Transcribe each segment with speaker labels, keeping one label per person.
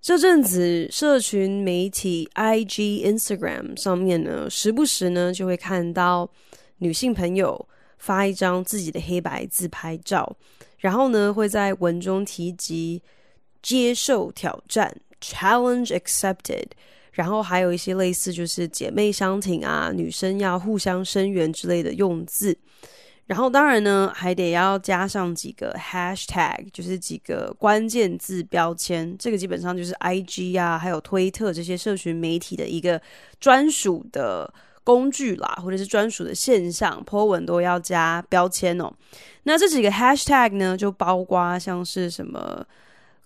Speaker 1: 这阵子，社群媒体 IG、Instagram 上面呢，时不时呢就会看到女性朋友发一张自己的黑白自拍照，然后呢会在文中提及接受挑战 （Challenge accepted），然后还有一些类似就是姐妹相挺啊，女生要互相声援之类的用字。然后当然呢，还得要加上几个 hashtag，就是几个关键字标签。这个基本上就是 IG 啊，还有推特这些社群媒体的一个专属的工具啦，或者是专属的现象，po 文都要加标签哦。那这几个 hashtag 呢，就包括像是什么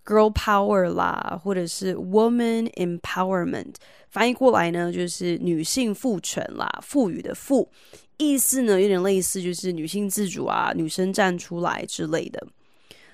Speaker 1: girl power 啦，或者是 woman empowerment，翻译过来呢，就是女性赋权啦，赋予的赋。意思呢，有点类似，就是女性自主啊，女生站出来之类的。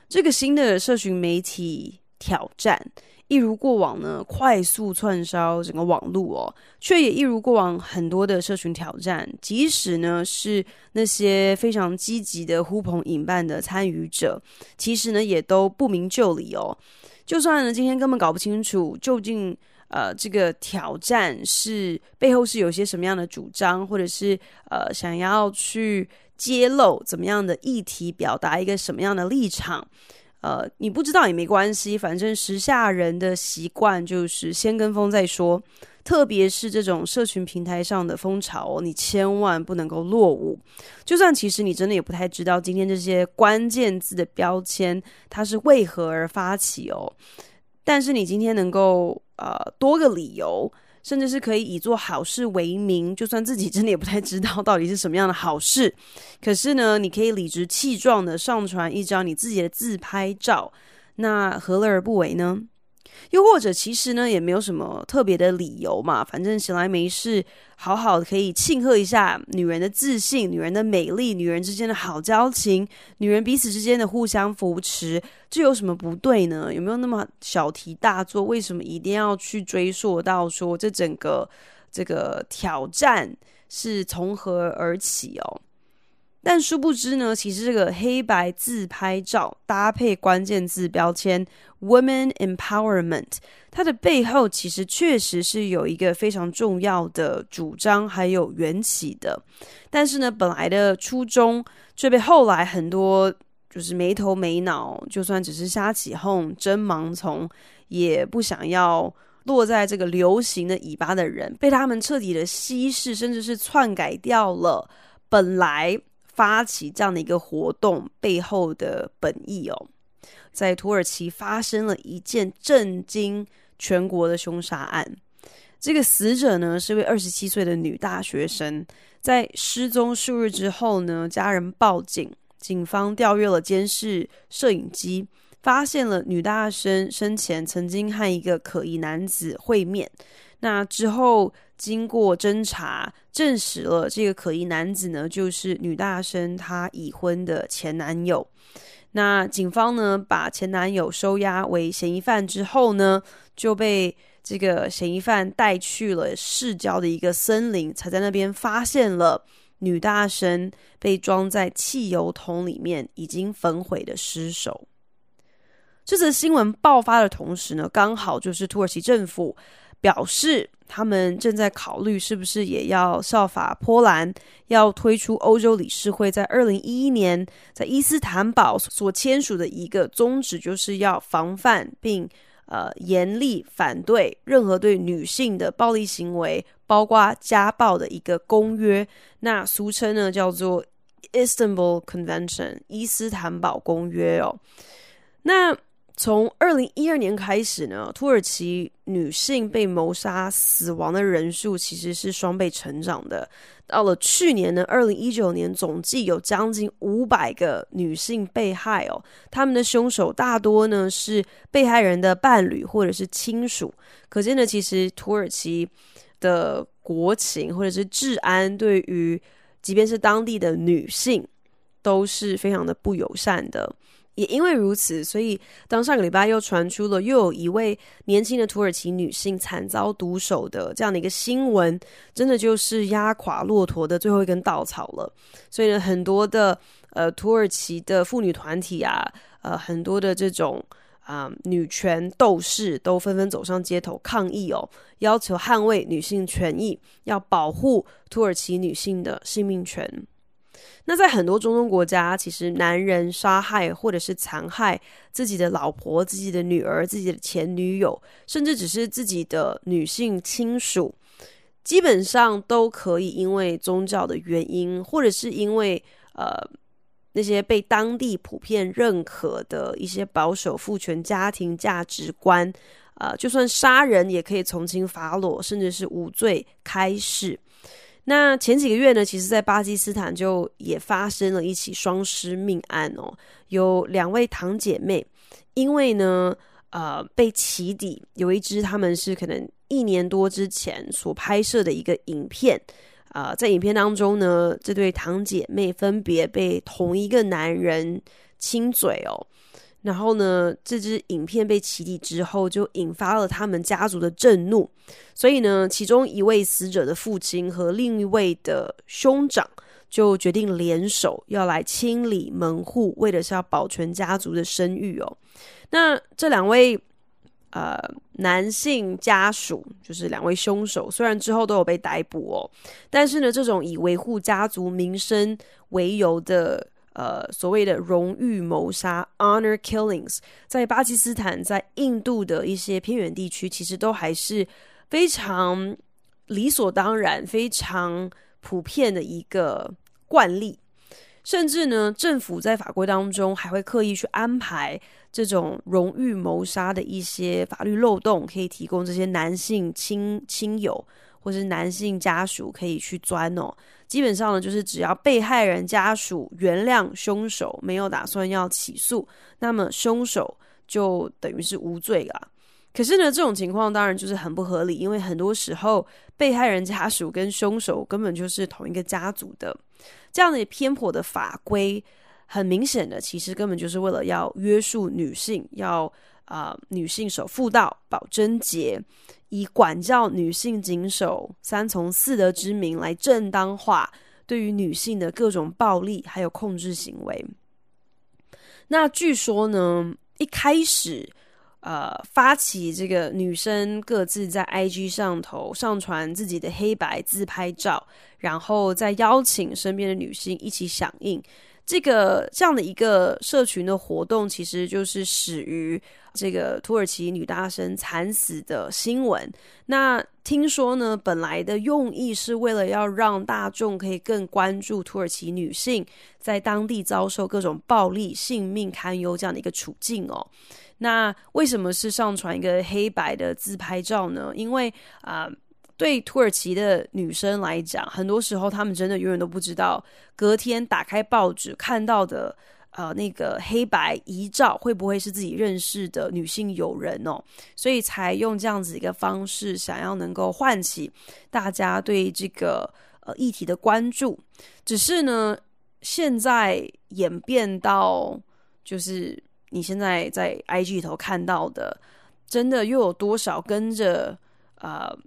Speaker 1: 这个新的社群媒体挑战，一如过往呢，快速窜烧整个网络哦，却也一如过往很多的社群挑战，即使呢是那些非常积极的呼朋引伴的参与者，其实呢也都不明就里哦。就算呢今天根本搞不清楚究竟。呃，这个挑战是背后是有些什么样的主张，或者是呃想要去揭露怎么样的议题，表达一个什么样的立场？呃，你不知道也没关系，反正时下人的习惯就是先跟风再说。特别是这种社群平台上的风潮，你千万不能够落伍。就算其实你真的也不太知道今天这些关键字的标签它是为何而发起哦。但是你今天能够呃多个理由，甚至是可以以做好事为名，就算自己真的也不太知道到底是什么样的好事，可是呢，你可以理直气壮的上传一张你自己的自拍照，那何乐而不为呢？又或者，其实呢，也没有什么特别的理由嘛，反正闲来没事，好好可以庆贺一下女人的自信、女人的美丽、女人之间的好交情、女人彼此之间的互相扶持，这有什么不对呢？有没有那么小题大做？为什么一定要去追溯到说这整个这个挑战是从何而起哦？但殊不知呢，其实这个黑白自拍照搭配关键字标签 “women empowerment”，它的背后其实确实是有一个非常重要的主张还有缘起的。但是呢，本来的初衷却被后来很多就是没头没脑，就算只是瞎起哄、真盲从，也不想要落在这个流行的尾巴的人，被他们彻底的稀释，甚至是篡改掉了本来。发起这样的一个活动背后的本意哦，在土耳其发生了一件震惊全国的凶杀案。这个死者呢是位二十七岁的女大学生，在失踪数日之后呢，家人报警，警方调阅了监视摄影机，发现了女大生生前曾经和一个可疑男子会面。那之后。经过侦查，证实了这个可疑男子呢，就是女大生她已婚的前男友。那警方呢，把前男友收押为嫌疑犯之后呢，就被这个嫌疑犯带去了市郊的一个森林，才在那边发现了女大生被装在汽油桶里面已经焚毁的尸首。这则新闻爆发的同时呢，刚好就是土耳其政府表示。他们正在考虑是不是也要效法波兰，要推出欧洲理事会在二零一一年在伊斯坦堡所签署的一个宗旨，就是要防范并呃严厉反对任何对女性的暴力行为，包括家暴的一个公约。那俗称呢叫做 Istanbul Convention 伊斯坦堡公约哦。那从二零一二年开始呢，土耳其女性被谋杀死亡的人数其实是双倍成长的。到了去年呢，二零一九年总计有将近五百个女性被害哦。他们的凶手大多呢是被害人的伴侣或者是亲属。可见呢，其实土耳其的国情或者是治安，对于即便是当地的女性，都是非常的不友善的。也因为如此，所以当上个礼拜又传出了又有一位年轻的土耳其女性惨遭毒手的这样的一个新闻，真的就是压垮骆驼的最后一根稻草了。所以呢，很多的呃土耳其的妇女团体啊，呃很多的这种啊、女权斗士都纷纷走上街头抗议哦，要求捍卫女性权益，要保护土耳其女性的性命权。那在很多中东国家，其实男人杀害或者是残害自己的老婆、自己的女儿、自己的前女友，甚至只是自己的女性亲属，基本上都可以因为宗教的原因，或者是因为呃那些被当地普遍认可的一些保守父权家庭价值观，呃，就算杀人也可以从轻发落，甚至是无罪开释。那前几个月呢，其实，在巴基斯坦就也发生了一起双尸命案哦，有两位堂姐妹，因为呢，呃，被起底，有一支他们是可能一年多之前所拍摄的一个影片，啊、呃，在影片当中呢，这对堂姐妹分别被同一个男人亲嘴哦。然后呢，这支影片被起底之后，就引发了他们家族的震怒。所以呢，其中一位死者的父亲和另一位的兄长就决定联手要来清理门户，为的是要保全家族的声誉哦。那这两位呃男性家属，就是两位凶手，虽然之后都有被逮捕哦，但是呢，这种以维护家族名声为由的。呃，所谓的荣誉谋杀 （honor killings） 在巴基斯坦、在印度的一些偏远地区，其实都还是非常理所当然、非常普遍的一个惯例。甚至呢，政府在法规当中还会刻意去安排这种荣誉谋杀的一些法律漏洞，可以提供这些男性亲亲友或是男性家属可以去钻哦。基本上呢，就是只要被害人家属原谅凶手，没有打算要起诉，那么凶手就等于是无罪了。可是呢，这种情况当然就是很不合理，因为很多时候被害人家属跟凶手根本就是同一个家族的，这样的偏颇的法规，很明显的其实根本就是为了要约束女性，要啊、女性守妇道、保贞洁。以管教女性谨守三从四德之名来正当化对于女性的各种暴力还有控制行为。那据说呢，一开始呃发起这个女生各自在 IG 上头上传自己的黑白自拍照，然后再邀请身边的女性一起响应。这个这样的一个社群的活动，其实就是始于这个土耳其女大生惨死的新闻。那听说呢，本来的用意是为了要让大众可以更关注土耳其女性在当地遭受各种暴力、性命堪忧这样的一个处境哦。那为什么是上传一个黑白的自拍照呢？因为啊。对土耳其的女生来讲，很多时候她们真的永远都不知道，隔天打开报纸看到的，呃，那个黑白遗照会不会是自己认识的女性友人哦，所以才用这样子一个方式，想要能够唤起大家对这个呃议题的关注。只是呢，现在演变到就是你现在在 IG 里头看到的，真的又有多少跟着呃。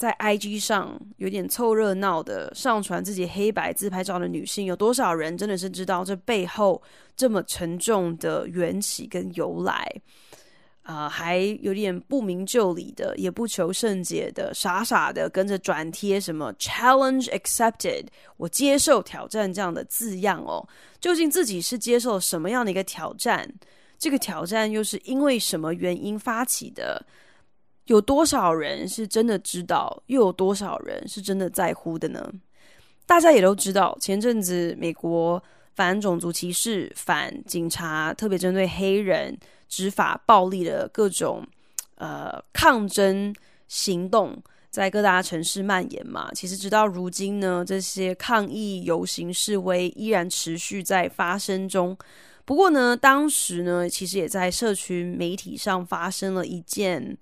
Speaker 1: 在 IG 上有点凑热闹的上传自己黑白自拍照的女性，有多少人真的是知道这背后这么沉重的缘起跟由来？啊、呃，还有点不明就里的，也不求甚解的，傻傻的跟着转贴什么 “challenge accepted”，我接受挑战这样的字样哦。究竟自己是接受什么样的一个挑战？这个挑战又是因为什么原因发起的？有多少人是真的知道，又有多少人是真的在乎的呢？大家也都知道，前阵子美国反种族歧视、反警察，特别针对黑人执法暴力的各种呃抗争行动，在各大城市蔓延嘛。其实直到如今呢，这些抗议游行示威依然持续在发生中。不过呢，当时呢，其实也在社群媒体上发生了一件。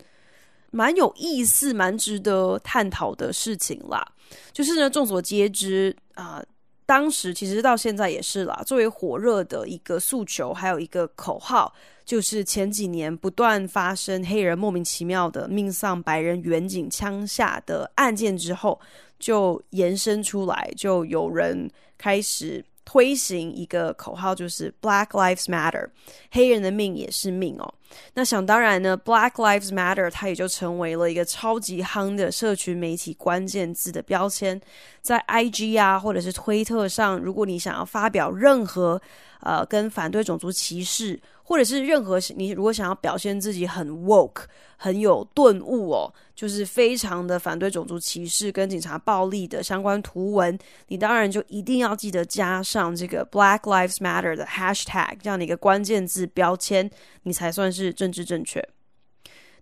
Speaker 1: 蛮有意思、蛮值得探讨的事情啦。就是呢，众所皆知啊、呃，当时其实到现在也是啦，作为火热的一个诉求，还有一个口号，就是前几年不断发生黑人莫名其妙的命丧白人远警枪下的案件之后，就延伸出来，就有人开始。推行一个口号，就是 Black Lives Matter，黑人的命也是命哦。那想当然呢，Black Lives Matter 它也就成为了一个超级夯的社群媒体关键字的标签，在 IG 啊或者是推特上，如果你想要发表任何呃跟反对种族歧视，或者是任何你如果想要表现自己很 woke。很有顿悟哦，就是非常的反对种族歧视跟警察暴力的相关图文，你当然就一定要记得加上这个 Black Lives Matter 的 hashtag 这样的一个关键字标签，你才算是政治正确。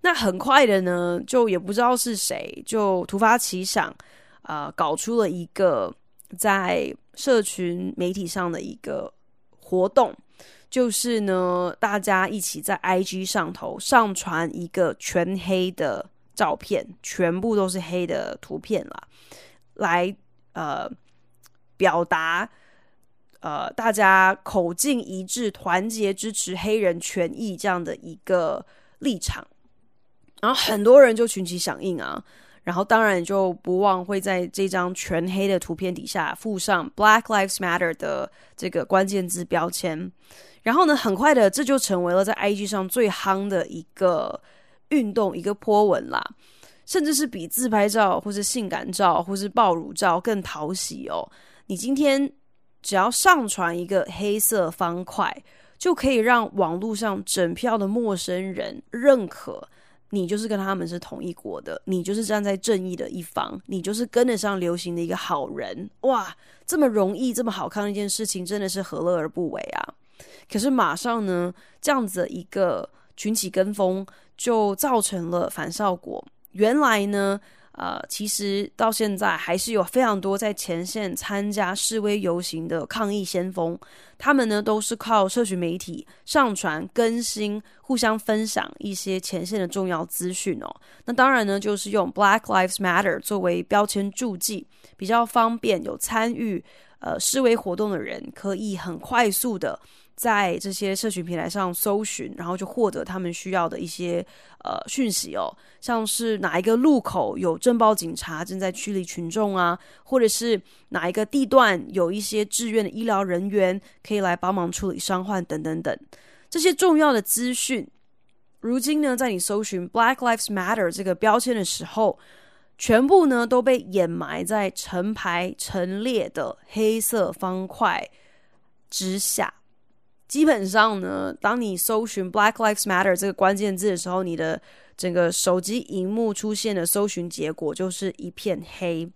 Speaker 1: 那很快的呢，就也不知道是谁就突发奇想，啊、呃，搞出了一个在社群媒体上的一个活动。就是呢，大家一起在 IG 上头上传一个全黑的照片，全部都是黑的图片啦，来呃表达呃大家口径一致、团结支持黑人权益这样的一个立场，然后很多人就群起响应啊，然后当然就不忘会在这张全黑的图片底下附上 Black Lives Matter 的这个关键字标签。然后呢，很快的，这就成为了在 IG 上最夯的一个运动，一个波纹啦，甚至是比自拍照或是性感照或是爆乳照更讨喜哦。你今天只要上传一个黑色方块，就可以让网络上整票的陌生人认可你就是跟他们是同一国的，你就是站在正义的一方，你就是跟得上流行的一个好人。哇，这么容易，这么好看的一件事情，真的是何乐而不为啊！可是马上呢，这样子一个群起跟风，就造成了反效果。原来呢，呃，其实到现在还是有非常多在前线参加示威游行的抗议先锋，他们呢都是靠社群媒体上传、更新、互相分享一些前线的重要资讯哦。那当然呢，就是用 Black Lives Matter 作为标签注记，比较方便有参与呃示威活动的人可以很快速的。在这些社群平台上搜寻，然后就获得他们需要的一些呃讯息哦，像是哪一个路口有镇暴警察正在驱离群众啊，或者是哪一个地段有一些志愿的医疗人员可以来帮忙处理伤患等等等，这些重要的资讯，如今呢，在你搜寻 Black Lives Matter 这个标签的时候，全部呢都被掩埋在成排陈列的黑色方块之下。基本上呢，当你搜寻 Black Lives Matter 这个关键字的时候，你的整个手机荧幕出现的搜寻结果就是一片黑。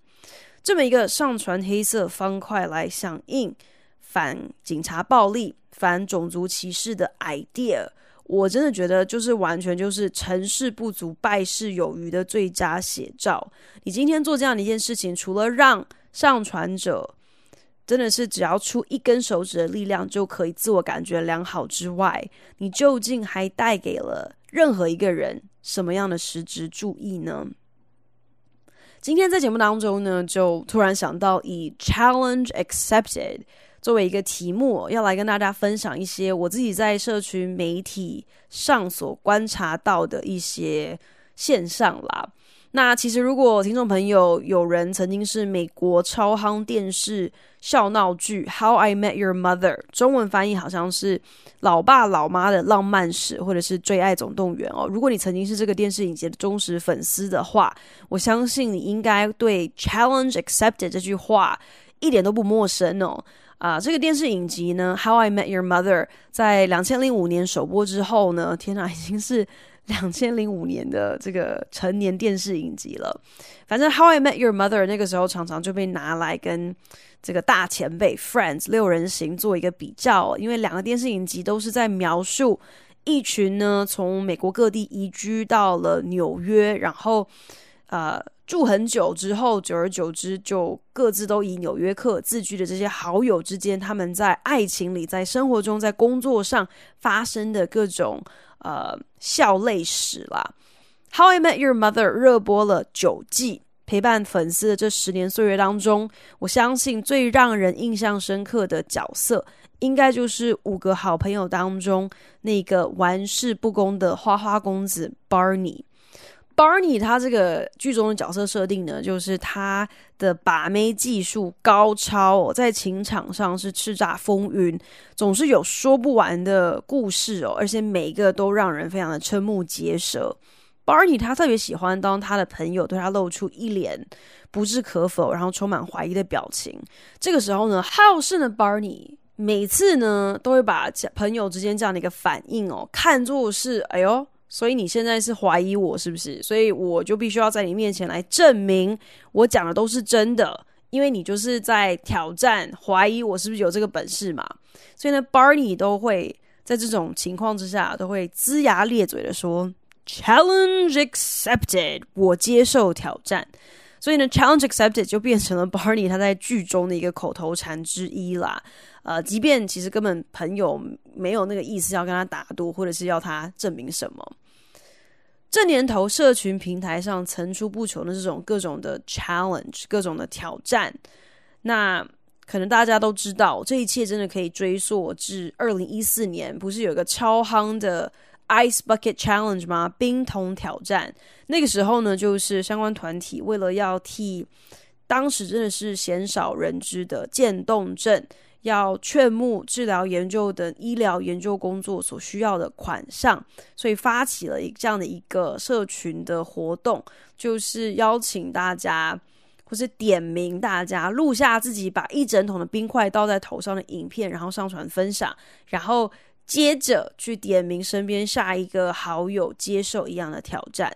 Speaker 1: 这么一个上传黑色方块来响应反警察暴力、反种族歧视的 idea，我真的觉得就是完全就是成事不足败事有余的最佳写照。你今天做这样的一件事情，除了让上传者真的是只要出一根手指的力量就可以自我感觉良好之外，你究竟还带给了任何一个人什么样的实质注意呢？今天在节目当中呢，就突然想到以 Challenge Accepted 作为一个题目，要来跟大家分享一些我自己在社群媒体上所观察到的一些现象啦。那其实，如果听众朋友有人曾经是美国超夯电视笑闹剧《How I Met Your Mother》，中文翻译好像是《老爸老妈的浪漫史》或者是《最爱总动员》哦。如果你曾经是这个电视影集的忠实粉丝的话，我相信你应该对 “Challenge Accepted” 这句话一点都不陌生哦。啊，这个电视影集呢，《How I Met Your Mother》在两千零五年首播之后呢，天哪，已经是。两千零五年的这个成年电视影集了，反正《How I Met Your Mother》那个时候常常就被拿来跟这个大前辈《Friends》六人行做一个比较，因为两个电视影集都是在描述一群呢从美国各地移居到了纽约，然后呃住很久之后，久而久之就各自都以纽约客自居的这些好友之间，他们在爱情里、在生活中、在工作上发生的各种。呃，笑泪史啦，How I Met Your Mother 热播了九季，陪伴粉丝的这十年岁月当中，我相信最让人印象深刻的角色，应该就是五个好朋友当中那个玩世不恭的花花公子 Barney。Barney 他这个剧中的角色设定呢，就是他的把妹技术高超哦，在情场上是叱咤风云，总是有说不完的故事哦，而且每一个都让人非常的瞠目结舌。Barney 他特别喜欢当他的朋友对他露出一脸不置可否，然后充满怀疑的表情。这个时候呢，好胜的 Barney 每次呢都会把朋友之间这样的一个反应哦，看作是哎呦，所以你现在是怀疑我是不是？所以我就必须要在你面前来证明我讲的都是真的，因为你就是在挑战怀疑我是不是有这个本事嘛。所以呢，Barney 都会在这种情况之下都会龇牙咧嘴的说。Challenge accepted，我接受挑战。所以呢，Challenge accepted 就变成了 Barney 他在剧中的一个口头禅之一啦。呃，即便其实根本朋友没有那个意思要跟他打赌，或者是要他证明什么。这年头，社群平台上层出不穷的这种各种的 challenge，各种的挑战。那可能大家都知道，这一切真的可以追溯至二零一四年，不是有一个超夯的。Ice Bucket Challenge 吗？冰桶挑战。那个时候呢，就是相关团体为了要替当时真的是鲜少人知的渐冻症，要劝募治疗研究等医疗研究工作所需要的款项，所以发起了一这样的一个社群的活动，就是邀请大家或是点名大家录下自己把一整桶的冰块倒在头上的影片，然后上传分享，然后。接着去点名身边下一个好友接受一样的挑战，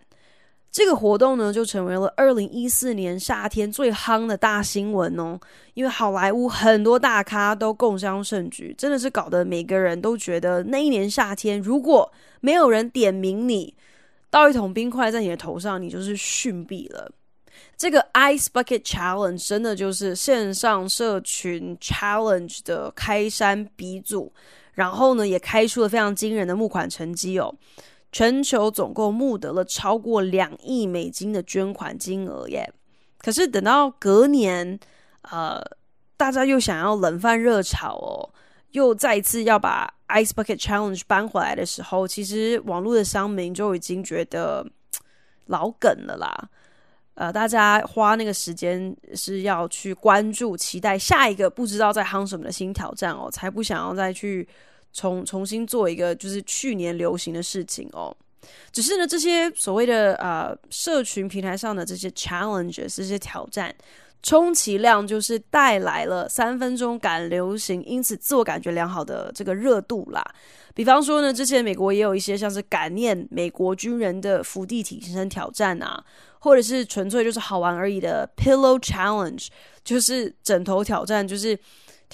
Speaker 1: 这个活动呢就成为了二零一四年夏天最夯的大新闻哦。因为好莱坞很多大咖都共襄盛举，真的是搞得每个人都觉得那一年夏天如果没有人点名你倒一桶冰块在你的头上，你就是逊毙了。这个 Ice Bucket Challenge 真的就是线上社群 Challenge 的开山鼻祖。然后呢，也开出了非常惊人的募款成绩哦，全球总共募得了超过两亿美金的捐款金额耶。可是等到隔年，呃，大家又想要冷饭热炒哦，又再一次要把 Ice Bucket Challenge 搬回来的时候，其实网络的乡民就已经觉得老梗了啦。呃，大家花那个时间是要去关注、期待下一个不知道在夯什么的新挑战哦，才不想要再去重重新做一个就是去年流行的事情哦。只是呢，这些所谓的呃社群平台上的这些 challenges 这些挑战，充其量就是带来了三分钟感流行，因此自我感觉良好的这个热度啦。比方说呢，之前美国也有一些像是感念美国军人的伏地挺身挑战啊。或者是纯粹就是好玩而已的 Pillow Challenge，就是枕头挑战，就是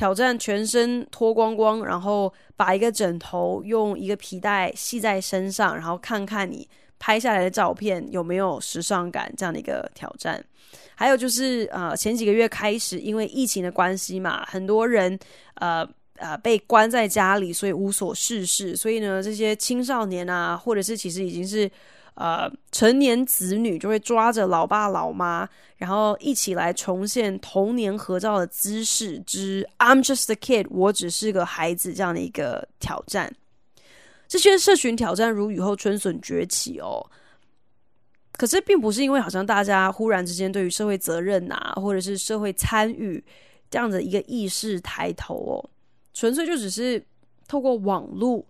Speaker 1: 挑战全身脱光光，然后把一个枕头用一个皮带系在身上，然后看看你拍下来的照片有没有时尚感这样的一个挑战。还有就是呃前几个月开始，因为疫情的关系嘛，很多人呃呃被关在家里，所以无所事事，所以呢这些青少年啊，或者是其实已经是。呃，成年子女就会抓着老爸老妈，然后一起来重现童年合照的姿势之 "I'm just a kid"，我只是个孩子这样的一个挑战。这些社群挑战如雨后春笋崛起哦。可是并不是因为好像大家忽然之间对于社会责任啊，或者是社会参与这样的一个意识抬头哦，纯粹就只是透过网络，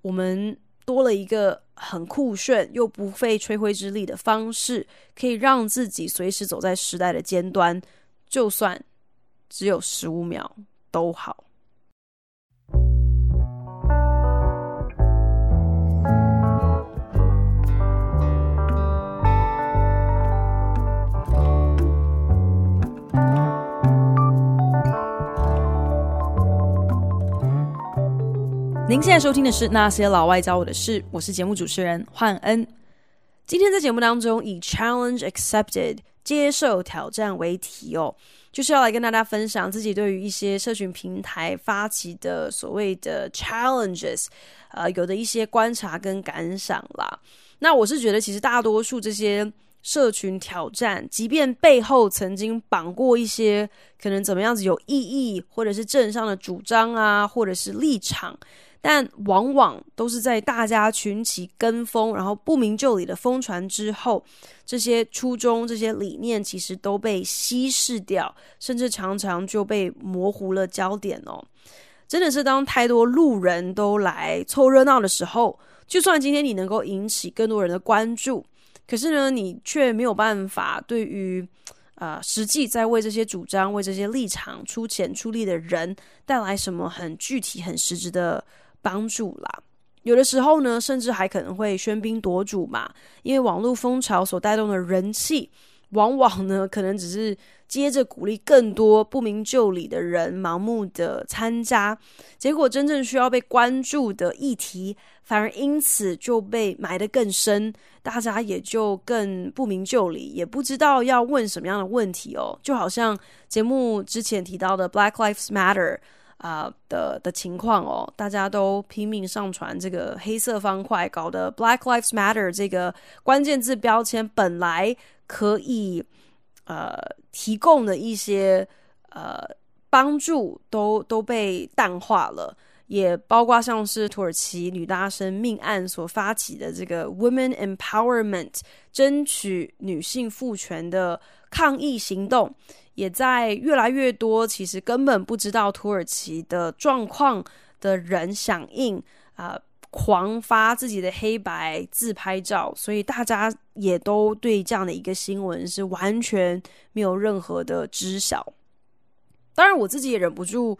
Speaker 1: 我们。多了一个很酷炫又不费吹灰之力的方式，可以让自己随时走在时代的尖端，就算只有十五秒都好。您现在收听的是《那些老外教我的事》，我是节目主持人焕恩。今天在节目当中以 “challenge accepted” 接受挑战为题哦，就是要来跟大家分享自己对于一些社群平台发起的所谓的 challenges，呃，有的一些观察跟感想啦。那我是觉得，其实大多数这些社群挑战，即便背后曾经绑过一些可能怎么样子有意义，或者是正向的主张啊，或者是立场，但往往都是在大家群起跟风，然后不明就里的疯传之后，这些初衷、这些理念其实都被稀释掉，甚至常常就被模糊了焦点哦。真的是当太多路人都来凑热闹的时候。就算今天你能够引起更多人的关注，可是呢，你却没有办法对于呃实际在为这些主张、为这些立场出钱出力的人带来什么很具体、很实质的帮助啦。有的时候呢，甚至还可能会喧宾夺主嘛，因为网络风潮所带动的人气。往往呢，可能只是接着鼓励更多不明就里的人盲目的参加，结果真正需要被关注的议题，反而因此就被埋得更深，大家也就更不明就里，也不知道要问什么样的问题哦。就好像节目之前提到的 Black Lives Matter 啊、的的情况哦，大家都拼命上传这个黑色方块，搞得 Black Lives Matter 这个关键字标签本来。可以呃提供的一些呃帮助都都被淡化了，也包括像是土耳其女大生命案所发起的这个 Women Empowerment 争取女性赋权的抗议行动，也在越来越多其实根本不知道土耳其的状况的人响应啊。狂发自己的黑白自拍照，所以大家也都对这样的一个新闻是完全没有任何的知晓。当然，我自己也忍不住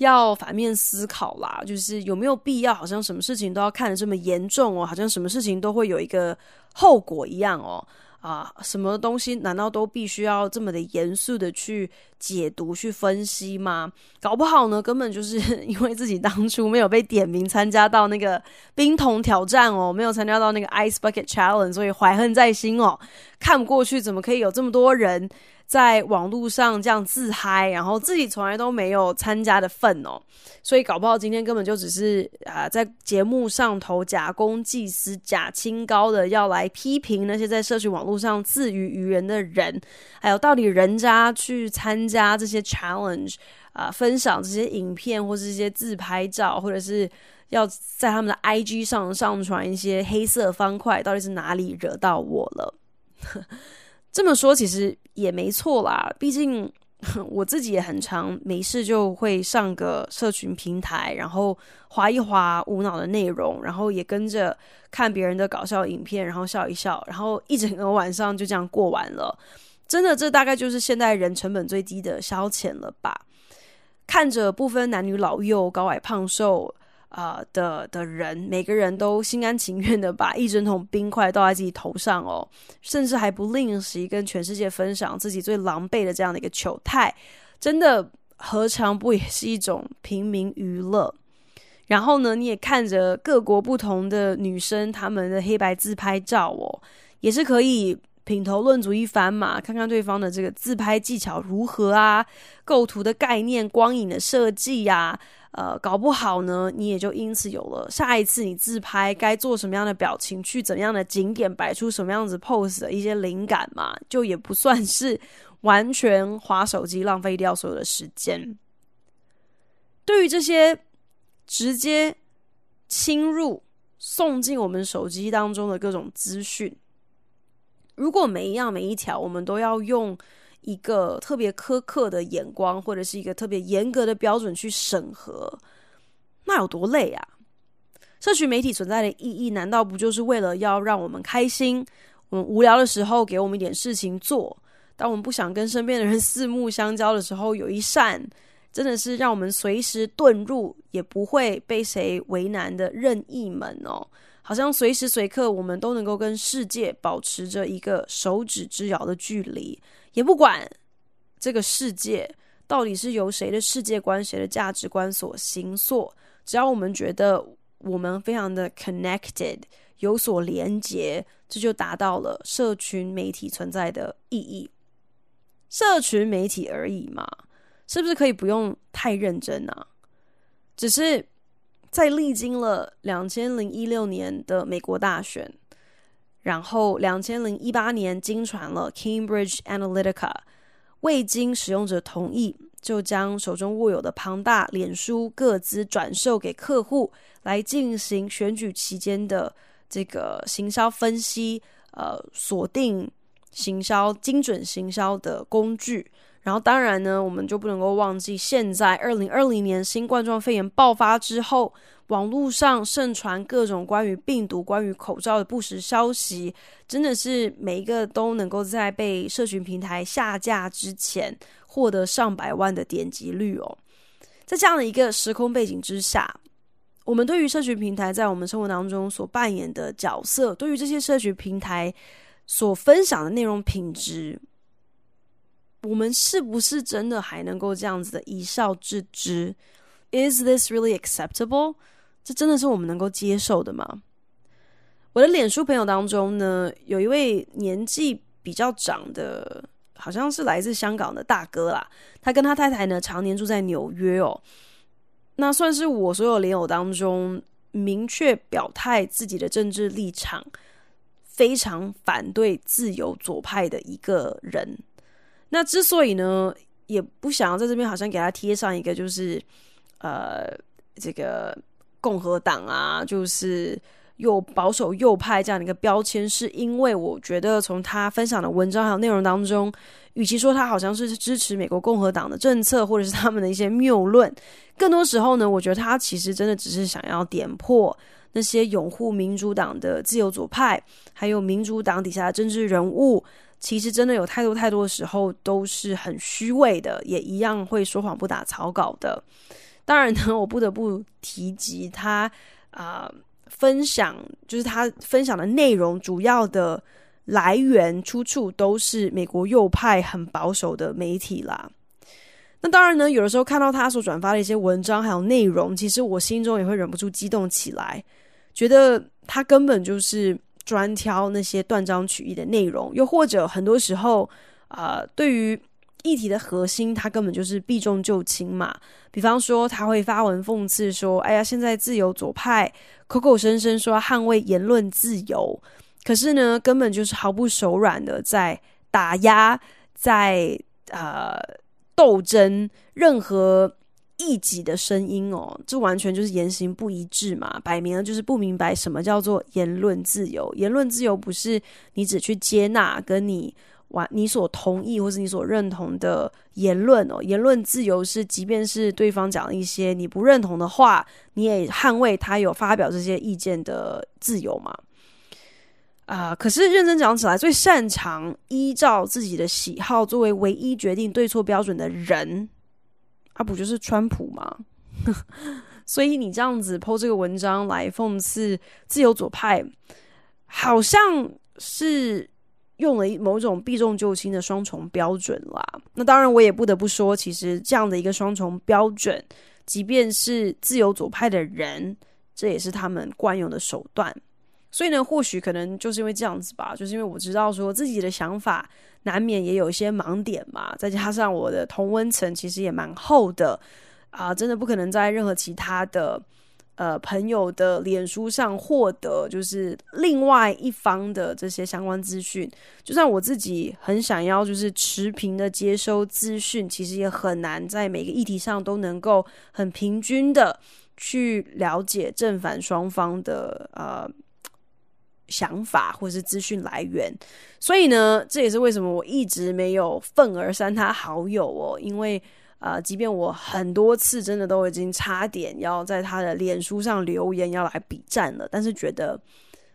Speaker 1: 要反面思考啦，就是有没有必要，好像什么事情都要看得这么严重哦，好像什么事情都会有一个后果一样哦。啊，什么东西难道都必须要这么的严肃的去解读、去分析吗？搞不好呢，根本就是 因为自己当初没有被点名参加到那个冰桶挑战哦，没有参加到那个 Ice Bucket Challenge，所以怀恨在心哦，看不过去，怎么可以有这么多人在网络上这样自嗨，然后自己从来都没有参加的份哦，所以搞不好今天根本就只是啊、在节目上头假公济私、假清高的要来批评那些在社群网络上自娱娱人的人，还有到底人家去参加这些 challenge 啊、分享这些影片或是一些自拍照，或者是要在他们的 IG 上上传一些黑色方块，到底是哪里惹到我了？这么说其实也没错啦，毕竟 我自己也很常没事就会上个社群平台，然后划一划无脑的内容，然后也跟着看别人的搞笑影片，然后笑一笑，然后一整个晚上就这样过完了。真的，这大概就是现代人成本最低的消遣了吧？看着不分男女老幼、高矮胖瘦。啊、的的人，每个人都心甘情愿的把一整桶冰块倒在自己头上哦，甚至还不吝惜跟全世界分享自己最狼狈的这样的一个糗态，真的何尝不也是一种平民娱乐？然后呢，你也看着各国不同的女生她们的黑白自拍照哦，也是可以品头论足一番嘛，看看对方的这个自拍技巧如何啊，构图的概念、光影的设计呀。呃，搞不好呢，你也就因此有了下一次你自拍该做什么样的表情，去怎样的景点摆出什么样子 pose 的一些灵感嘛，就也不算是完全划手机浪费掉所有的时间。对于这些直接侵入送进我们手机当中的各种资讯，如果每一样每一条我们都要用。一个特别苛刻的眼光，或者是一个特别严格的标准去审核，那有多累啊？社群媒体存在的意义，难道不就是为了要让我们开心？我们无聊的时候，给我们一点事情做；当我们不想跟身边的人四目相交的时候，有一扇真的是让我们随时遁入，也不会被谁为难的任意门哦。好像随时随刻，我们都能够跟世界保持着一个手指之遥的距离。也不管这个世界到底是由谁的世界观、谁的价值观所形塑，只要我们觉得我们非常的 connected，有所连结，这就达到了社群媒体存在的意义。社群媒体而已嘛，是不是可以不用太认真啊？只是在历经了两千零一六年的美国大选。然后两千零一八年经传了 Cambridge Analytica，未经使用者同意，就将手中握有的庞大脸书各资转售给客户，来进行选举期间的这个行销分析，呃，锁定行销、精准行销的工具。然后，当然呢，我们就不能够忘记，现在二零二零年新冠状肺炎爆发之后，网络上盛传各种关于病毒、关于口罩的不实消息，真的是每一个都能够在被社群平台下架之前获得上百万的点击率哦。在这样的一个时空背景之下，我们对于社群平台在我们生活当中所扮演的角色，对于这些社群平台所分享的内容品质。我们是不是真的还能够这样子的一笑置之？Is this really acceptable？这真的是我们能够接受的吗？我的脸书朋友当中呢，有一位年纪比较长的，好像是来自香港的大哥啦。他跟他太太呢，常年住在纽约哦。那算是我所有莲友当中明确表态自己的政治立场，非常反对自由左派的一个人。那之所以呢，也不想要在这边好像给他贴上一个就是，呃，这个共和党啊，就是又保守右派这样的一个标签，是因为我觉得从他分享的文章还有内容当中，与其说他好像是支持美国共和党的政策，或者是他们的一些谬论，更多时候呢，我觉得他其实真的只是想要点破那些拥护民主党的自由左派，还有民主党底下的政治人物。其实真的有太多太多的时候都是很虚伪的，也一样会说谎不打草稿的。当然呢，我不得不提及他啊、分享就是他分享的内容主要的来源出处都是美国右派很保守的媒体啦。那当然呢，有的时候看到他所转发的一些文章还有内容，其实我心中也会忍不住激动起来，觉得他根本就是。专挑那些断章取义的内容，又或者很多时候，啊、呃，对于议题的核心，他根本就是避重就轻嘛。比方说，他会发文讽刺说：“哎呀，现在自由左派口口声声说捍卫言论自由，可是呢，根本就是毫不手软的在打压，在呃斗争任何。”异己的声音哦，这完全就是言行不一致嘛，摆明了就是不明白什么叫做言论自由。言论自由不是你只去接纳跟你完你所同意或是你所认同的言论哦，言论自由是即便是对方讲一些你不认同的话，你也捍卫他有发表这些意见的自由嘛。啊、可是认真讲起来，最擅长依照自己的喜好作为唯一决定对错标准的人。他不就是川普吗？所以你这样子 po 这个文章来讽刺自由左派，好像是用了某种避重就轻的双重标准啦。那当然，我也不得不说，其实这样的一个双重标准，即便是自由左派的人，这也是他们惯用的手段。所以呢，或许可能就是因为这样子吧，就是因为我知道说自己的想法难免也有一些盲点嘛，再加上我的同温层其实也蛮厚的啊、真的不可能在任何其他的呃朋友的脸书上获得就是另外一方的这些相关资讯。就算我自己很想要就是持平的接收资讯，其实也很难在每个议题上都能够很平均的去了解正反双方的呃。想法或是资讯来源，所以呢，这也是为什么我一直没有愤而删他好友哦。因为呃，即便我很多次真的都已经差点要在他的脸书上留言要来笔战了，但是觉得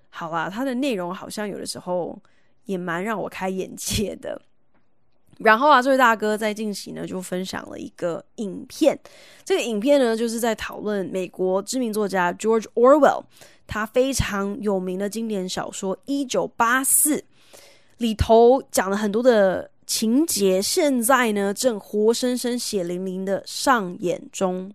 Speaker 1: 好啦，他的内容好像有的时候也蛮让我开眼界的。然后啊，这位大哥在近期呢就分享了一个影片，这个影片呢就是在讨论美国知名作家 George Orwell。他非常有名的经典小说《一九八四》里头讲了很多的情节，现在呢正活生生、血淋淋的上演中。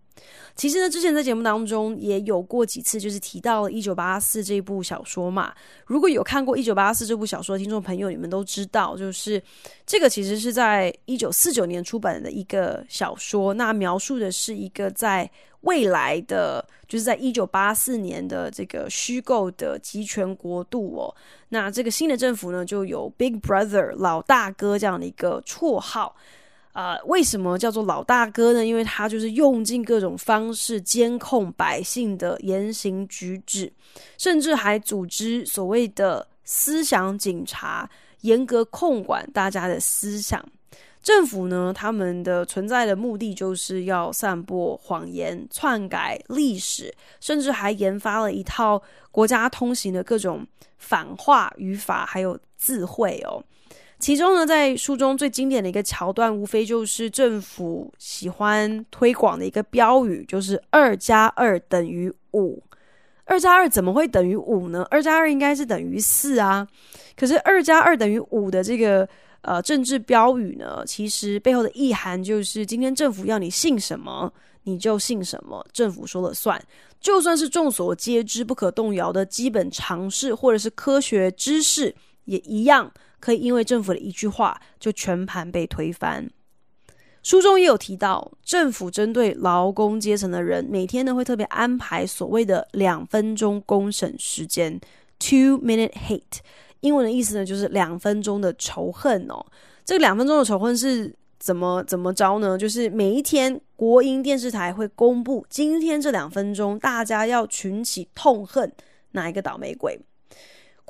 Speaker 1: 其实呢，之前在节目当中也有过几次，就是提到了《一九八四》这部小说嘛。如果有看过《一九八四》这部小说的听众朋友，你们都知道，就是这个其实是在一九四九年出版的一个小说。那描述的是一个在未来的，就是在一九八四年的这个虚构的集权国度哦。那这个新的政府呢，就有 Big Brother 老大哥这样的一个绰号。啊、呃，为什么叫做老大哥呢？因为他就是用尽各种方式监控百姓的言行举止，甚至还组织所谓的思想警察，严格控管大家的思想。政府呢，他们的存在的目的就是要散播谎言、篡改历史，甚至还研发了一套国家通行的各种反话语法，还有字汇哦。其中呢，在书中最经典的一个桥段，无非就是政府喜欢推广的一个标语，就是“二加二等于五”。二加二怎么会等于五呢？二加二应该是等于四啊。可是二加二等于五的这个呃政治标语呢，其实背后的意涵就是，今天政府要你信什么，你就信什么，政府说了算。就算是众所皆知、不可动摇的基本常识或者是科学知识，也一样。可以因为政府的一句话就全盘被推翻。书中也有提到，政府针对劳工阶层的人，每天呢会特别安排所谓的两分钟公审时间 （two minute hate）。英文的意思呢就是两分钟的仇恨哦。这个两分钟的仇恨是怎么怎么着呢？就是每一天国营电视台会公布今天这两分钟，大家要群起痛恨哪一个倒霉鬼。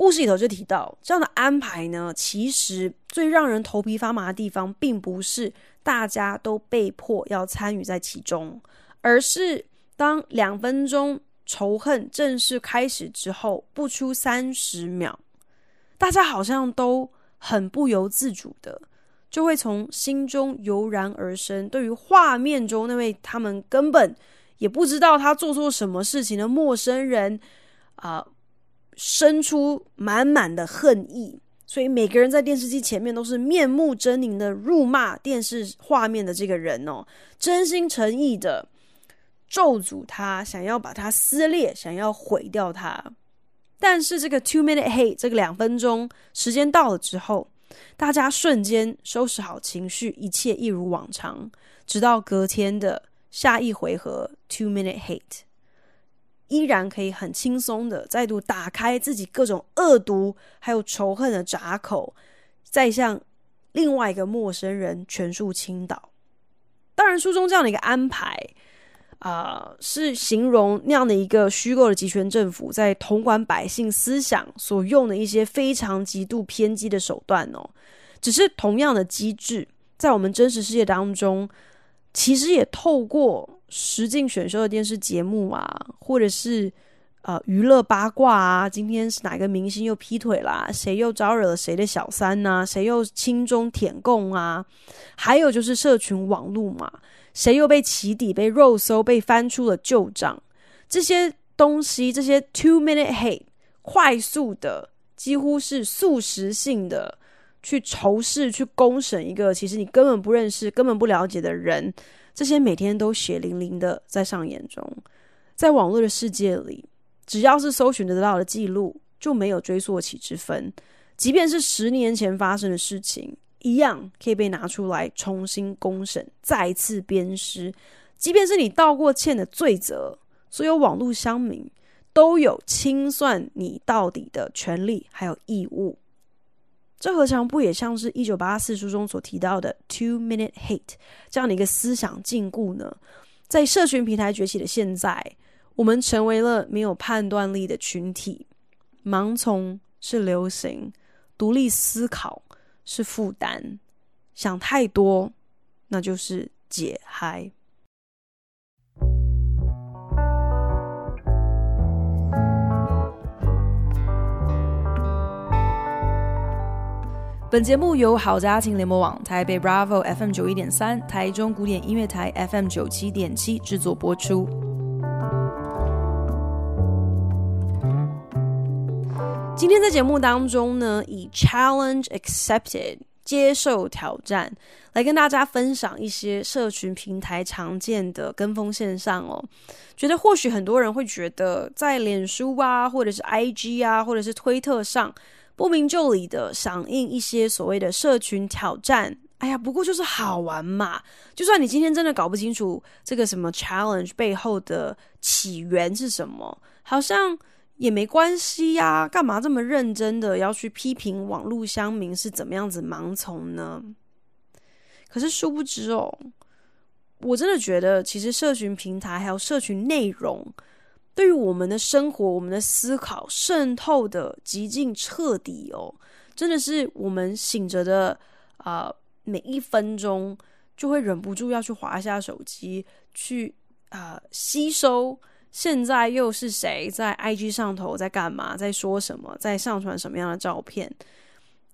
Speaker 1: 故事里头就提到，这样的安排呢，其实最让人头皮发麻的地方，并不是大家都被迫要参与在其中，而是当两分钟仇恨正式开始之后，不出三十秒，大家好像都很不由自主的，就会从心中油然而生，对于画面中那位他们根本也不知道他做错什么事情的陌生人啊。生出满满的恨意，所以每个人在电视机前面都是面目狰狞的辱骂电视画面的这个人哦，真心诚意的咒诅他，想要把他撕裂，想要毁掉他。但是这个 two minute hate 这个两分钟时间到了之后，大家瞬间收拾好情绪，一切一如往常，直到隔天的下一回合 two minute hate。依然可以很轻松的再度打开自己各种恶毒还有仇恨的闸口，再向另外一个陌生人全数倾倒。当然，书中这样的一个安排啊、是形容那样的一个虚构的集权政府在统管百姓思想所用的一些非常极度偏激的手段哦。只是同样的机制，在我们真实世界当中，其实也透过。实境选秀的电视节目啊，或者是呃娱乐八卦啊，今天是哪个明星又劈腿啦？谁又招惹了谁的小三呐？谁又亲中舔共啊？还有就是社群网络嘛，谁又被起底、被肉搜、被翻出了旧账？这些东西，这些 two minute hate，快速的，几乎是速食性的去仇视、去公审一个其实你根本不认识、根本不了解的人。这些每天都血淋淋的在上演中，在网络的世界里，只要是搜寻得到的记录，就没有追溯起之分。即便是十年前发生的事情，一样可以被拿出来重新公审，再次鞭尸。即便是你道过歉的罪责，所有网络乡民都有清算你到底的权利还有义务。这何尝不也像是一九八四书中所提到的 “two minute hate” 这样的一个思想禁锢呢？在社群平台崛起的现在，我们成为了没有判断力的群体，盲从是流行，独立思考是负担，想太多那就是解嗨。本节目由好家庭联盟网、台北 Bravo FM 九一点三、台中古典音乐台 FM 九七点七制作播出。今天在节目当中呢，以 Challenge Accepted 接受挑战，来跟大家分享一些社群平台常见的跟风现象哦。觉得或许很多人会觉得，在脸书啊，或者是 IG 啊，或者是推特上，不明就里的响应一些所谓的社群挑战。哎呀，不过就是好玩嘛。就算你今天真的搞不清楚这个什么 challenge 背后的起源是什么，好像也没关系呀。干嘛这么认真的要去批评网络乡民是怎么样子盲从呢？可是殊不知哦，我真的觉得，其实社群平台还有社群内容，对于我们的生活、我们的思考渗透的极尽彻底哦，真的是我们醒着的啊。每一分钟就会忍不住要去滑一下手机，去啊、吸收现在又是谁在 IG 上头在干嘛，在说什么，在上传什么样的照片。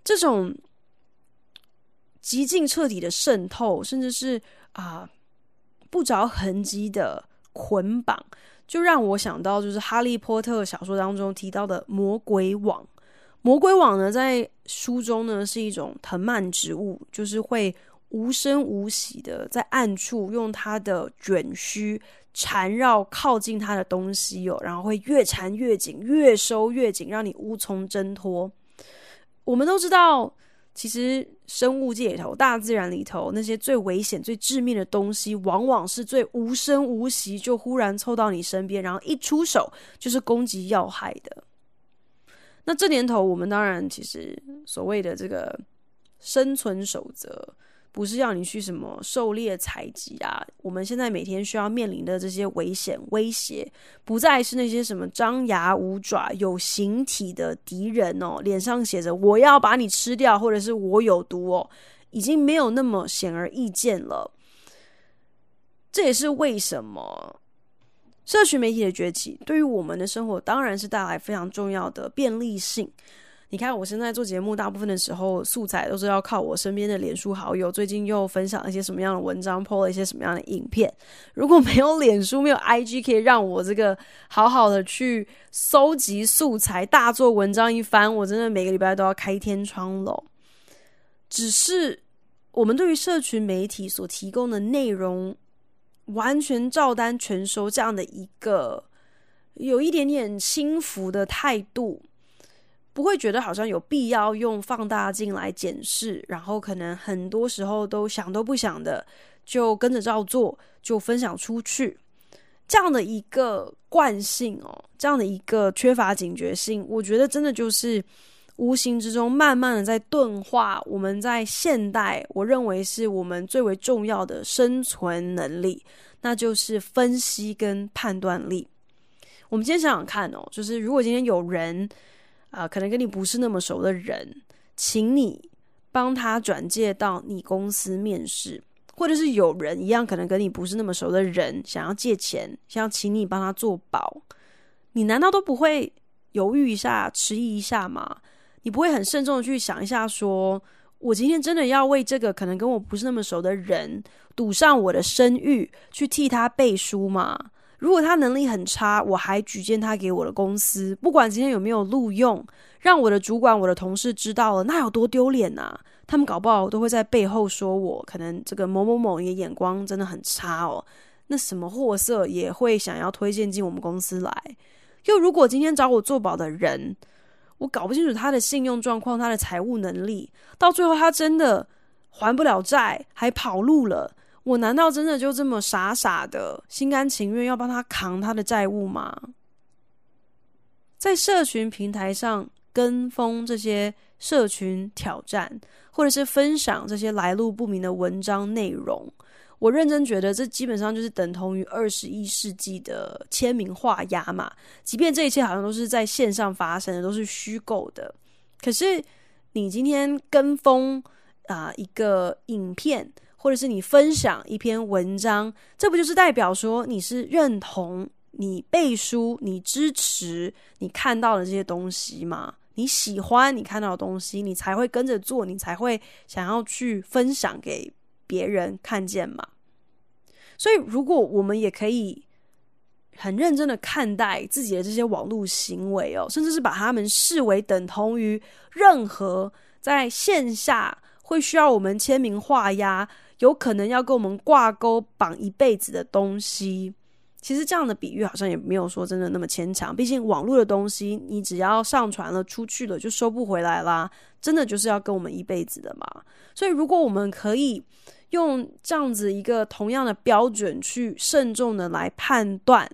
Speaker 1: 这种极尽彻底的渗透，甚至是啊、不着痕迹的捆绑，就让我想到就是哈利波特小说当中提到的魔鬼网。魔鬼网呢，在书中呢是一种藤蔓植物，就是会无声无息的在暗处用它的卷须缠绕靠近它的东西哦，然后会越缠越紧，越收越紧，让你无从挣脱。我们都知道，其实生物界里头、大自然里头那些最危险、最致命的东西，往往是最无声无息就忽然凑到你身边，然后一出手就是攻击要害的。那这年头，我们当然其实所谓的这个生存守则，不是要你去什么狩猎采集啊。我们现在每天需要面临的这些危险威胁，不再是那些什么张牙舞爪、有形体的敌人哦，脸上写着“我要把你吃掉”或者是我有毒哦，已经没有那么显而易见了。这也是为什么。社群媒体的崛起，对于我们的生活当然是带来非常重要的便利性。你看，我现在做节目，大部分的时候素材都是要靠我身边的脸书好友，最近又分享一些什么样的文章，po 了一些什么样的影片。如果没有脸书，没有 IG，可以让我这个好好的去搜集素材，大做文章一番，我真的每个礼拜都要开天窗了。只是我们对于社群媒体所提供的内容。完全照单全收这样的一个有一点点轻浮的态度，不会觉得好像有必要用放大镜来检视，然后可能很多时候都想都不想的就跟着照做，就分享出去，这样的一个惯性哦，这样的一个缺乏警觉性，我觉得真的就是。无形之中，慢慢的在钝化我们在现代，我认为是我们最为重要的生存能力，那就是分析跟判断力。我们今天想想看哦，就是如果今天有人啊、可能跟你不是那么熟的人，请你帮他转介到你公司面试，或者是有人一样，可能跟你不是那么熟的人想要借钱，想要请你帮他做保，你难道都不会犹豫一下、迟疑一下吗？你不会很慎重的去想一下，说我今天真的要为这个可能跟我不是那么熟的人赌上我的声誉，去替他背书吗？如果他能力很差，我还举荐他给我的公司，不管今天有没有录用，让我的主管、我的同事知道了，那有多丢脸呐？他们搞不好都会在背后说我，可能这个某某某也眼光真的很差哦。那什么货色也会想要推荐进我们公司来。又如果今天找我做保的人，我搞不清楚他的信用状况，他的财务能力，到最后他真的还不了债，还跑路了。我难道真的就这么傻傻的、心甘情愿要帮他扛他的债务吗？在社群平台上跟风这些社群挑战，或者是分享这些来路不明的文章内容。我认真觉得，这基本上就是等同于二十一世纪的签名画押嘛。即便这一切好像都是在线上发生的，都是虚构的，可是你今天跟风啊、一个影片，或者是你分享一篇文章，这不就是代表说你是认同、你背书、你支持你看到的这些东西吗？你喜欢你看到的东西，你才会跟着做，你才会想要去分享给。别人看见嘛，所以如果我们也可以很认真的看待自己的这些网络行为哦，甚至是把他们视为等同于任何在线下会需要我们签名画押，有可能要跟我们挂钩绑一辈子的东西。其实这样的比喻好像也没有说真的那么牵强，毕竟网络的东西，你只要上传了出去了就收不回来啦，真的就是要跟我们一辈子的嘛。所以如果我们可以用这样子一个同样的标准去慎重的来判断，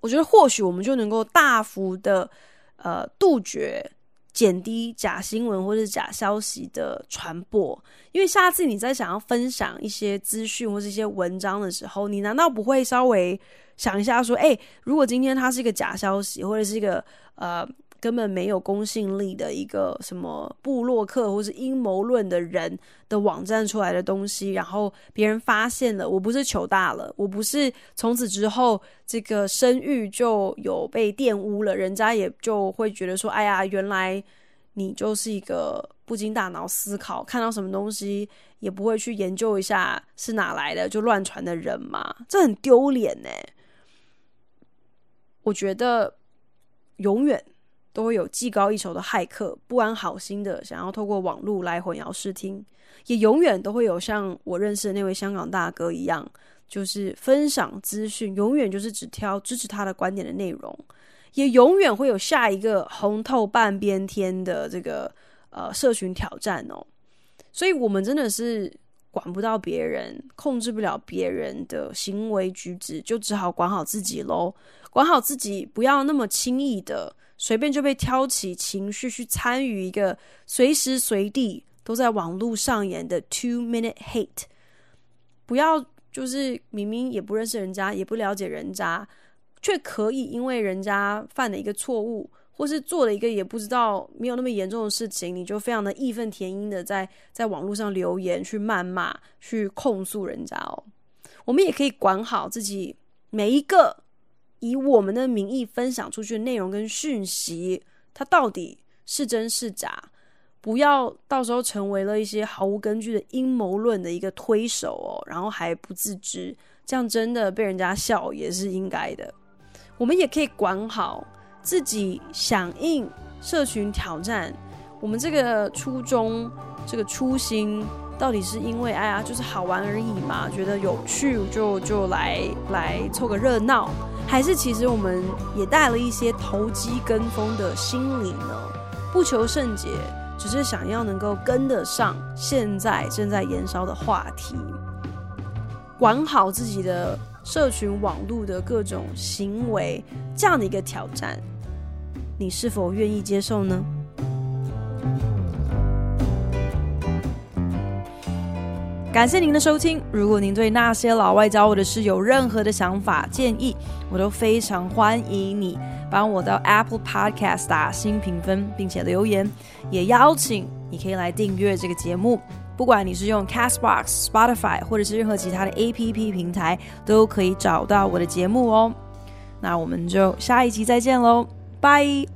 Speaker 1: 我觉得或许我们就能够大幅的呃杜绝。减低假新闻或者假消息的传播，因为下次你在想要分享一些资讯或是一些文章的时候，你难道不会稍微想一下说，诶，如果今天它是一个假消息，或者是一个呃根本没有公信力的一个什么部落客或是阴谋论的人的网站出来的东西，然后别人发现了，我不是糗大了，我不是从此之后这个声誉就有被玷污了，人家也就会觉得说，哎呀，原来你就是一个不经大脑思考，看到什么东西也不会去研究一下是哪来的就乱传的人嘛，这很丢脸呢。我觉得永远。都会有技高一筹的骇客，不安好心的想要透过网络来混淆视听，也永远都会有像我认识的那位香港大哥一样，就是分享资讯，永远就是只挑支持他的观点的内容，也永远会有下一个红透半边天的这个呃社群挑战哦，所以我们真的是管不到别人，控制不了别人的行为举止，就只好管好自己喽，管好自己，不要那么轻易的。随便就被挑起情绪去参与一个随时随地都在网络上演的 two minute hate，不要就是明明也不认识人家，也不了解人家，却可以因为人家犯了一个错误，或是做了一个也不知道没有那么严重的事情，你就非常的义愤填膺的在在网络上留言去谩骂、去控诉人家哦。我们也可以管好自己每一个。以我们的名义分享出去的内容跟讯息，它到底是真是假？不要到时候成为了一些毫无根据的阴谋论的一个推手哦，然后还不自知，这样真的被人家笑也是应该的。我们也可以管好自己响应社群挑战，我们这个初衷，这个初心。到底是因为哎呀，就是好玩而已嘛，觉得有趣就就来来凑个热闹，还是其实我们也带了一些投机跟风的心理呢？不求甚解，只是想要能够跟得上现在正在燃烧的话题，管好自己的社群网络的各种行为，这样的一个挑战，你是否愿意接受呢？感谢您的收听。如果您对那些老外教我的事有任何的想法建议，我都非常欢迎你帮我到 Apple Podcast 打新评分，并且留言。也邀请你可以来订阅这个节目，不管你是用 Castbox、Spotify 或者是任何其他的 APP 平台，都可以找到我的节目哦。那我们就下一集再见喽，拜。